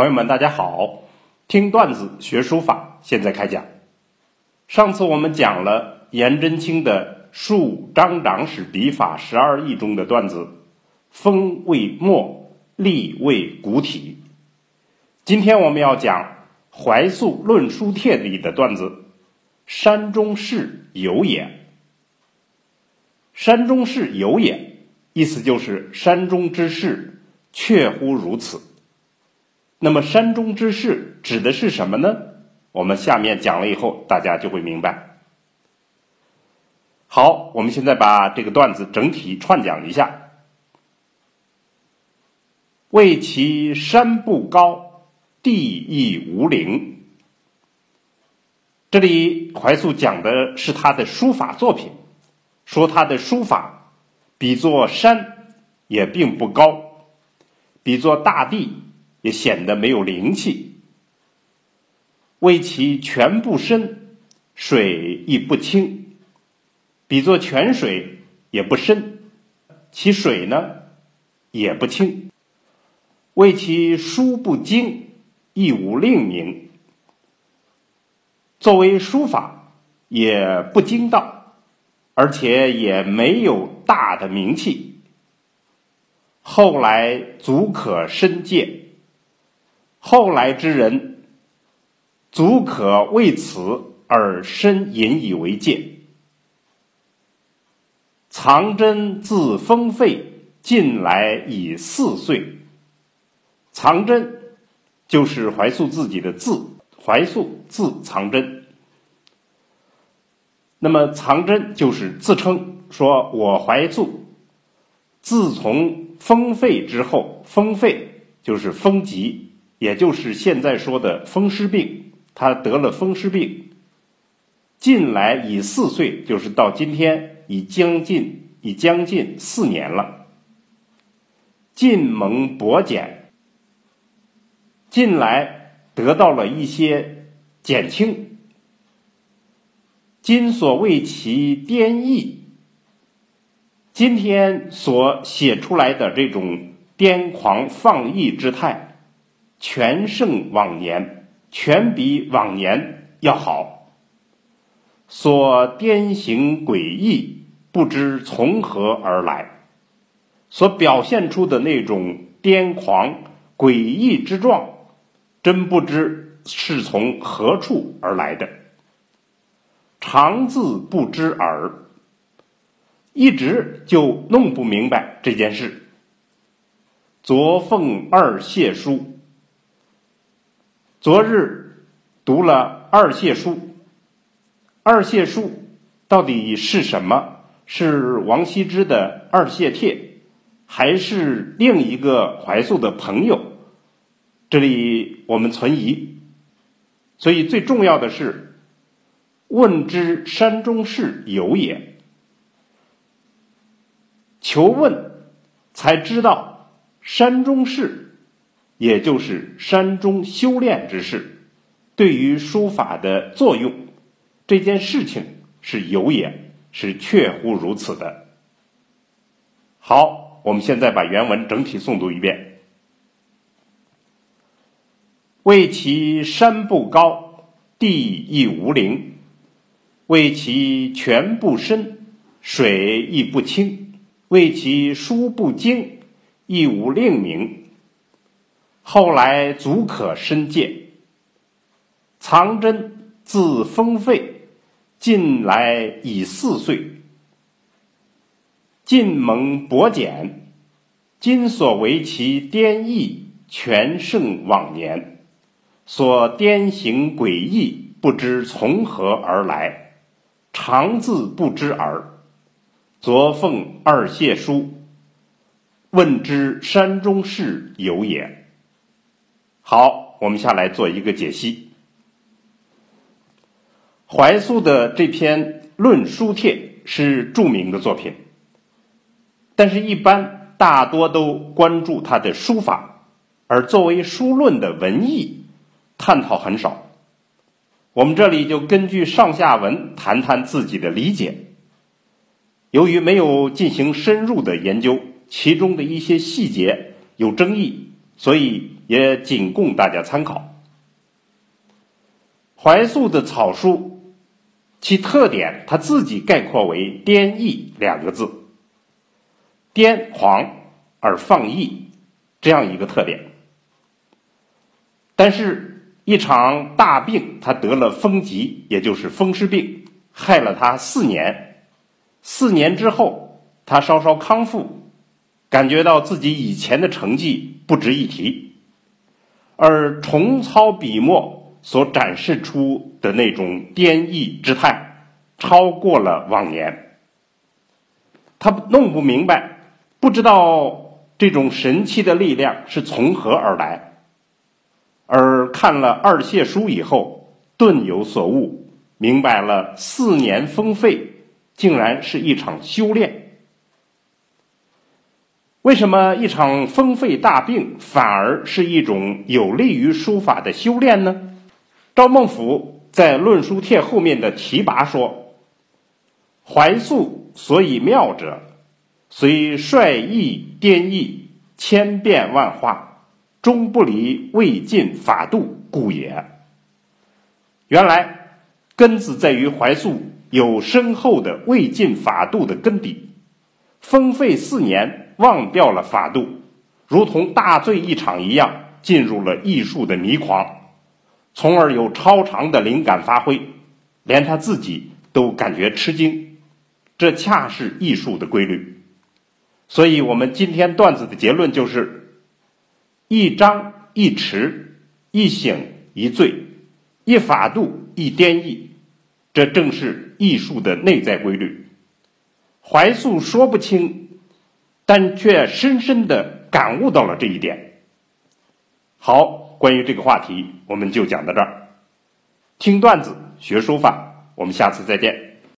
朋友们，大家好！听段子学书法，现在开讲。上次我们讲了颜真卿的《述张长史笔法十二义》中的段子“风为墨，力为骨体”。今天我们要讲《怀素论书帖》里的段子“山中事有也”。山中事有也，意思就是山中之事确乎如此。那么山中之事指的是什么呢？我们下面讲了以后，大家就会明白。好，我们现在把这个段子整体串讲一下。为其山不高，地亦无陵。这里怀素讲的是他的书法作品，说他的书法比作山也并不高，比作大地。也显得没有灵气。为其泉不深，水亦不清，比作泉水也不深，其水呢也不清。为其书不精，亦无令名。作为书法也不精到，而且也没有大的名气。后来足可深鉴。后来之人，足可为此而深引以为戒。藏真自封废，近来已四岁。藏真就是怀素自己的字，怀素字藏真。那么藏真就是自称说：“我怀素，自从封废之后，封废就是封疾。”也就是现在说的风湿病，他得了风湿病，近来已四岁，就是到今天已将近已将近四年了。近蒙薄减，近来得到了一些减轻。今所谓其颠意，今天所写出来的这种癫狂放逸之态。全胜往年，全比往年要好。所颠行诡异，不知从何而来；所表现出的那种癫狂诡异之状，真不知是从何处而来的。常自不知耳，一直就弄不明白这件事。昨奉二谢书。昨日读了二谢书，二谢书到底是什么？是王羲之的二谢帖，还是另一个怀素的朋友？这里我们存疑。所以最重要的是，问之山中事有也，求问才知道山中事。也就是山中修炼之事，对于书法的作用，这件事情是有也，是确乎如此的。好，我们现在把原文整体诵读一遍。为其山不高，地亦无陵；为其泉不深，水亦不清；为其书不精，亦无令名。后来足可深鉴。藏真字封废，近来已四岁。晋蒙薄简，今所为其颠意，全胜往年。所颠行诡异，不知从何而来，常自不知耳。昨奉二谢书，问之山中事有也。好，我们下来做一个解析。怀素的这篇《论书帖》是著名的作品，但是，一般大多都关注他的书法，而作为书论的文艺，探讨很少。我们这里就根据上下文谈谈自己的理解。由于没有进行深入的研究，其中的一些细节有争议，所以。也仅供大家参考。怀素的草书，其特点他自己概括为“颠逸”两个字，颠狂而放逸这样一个特点。但是，一场大病，他得了风疾，也就是风湿病，害了他四年。四年之后，他稍稍康复，感觉到自己以前的成绩不值一提，而重操笔墨。所展示出的那种颠逸之态，超过了往年。他弄不明白，不知道这种神奇的力量是从何而来。而看了二谢书以后，顿有所悟，明白了四年风废，竟然是一场修炼。为什么一场风肺大病反而是一种有利于书法的修炼呢？赵孟俯在《论书帖》后面的题跋说：“怀素所以妙者，虽率意颠逸，千变万化，终不离魏晋法度故也。”原来根子在于怀素有深厚的魏晋法度的根底，风肺四年，忘掉了法度，如同大醉一场一样，进入了艺术的迷狂。从而有超长的灵感发挥，连他自己都感觉吃惊。这恰是艺术的规律。所以，我们今天段子的结论就是：一张一弛，一醒一醉，一法度一颠逸。这正是艺术的内在规律。怀素说不清，但却深深的感悟到了这一点。好。关于这个话题，我们就讲到这儿。听段子学书法，我们下次再见。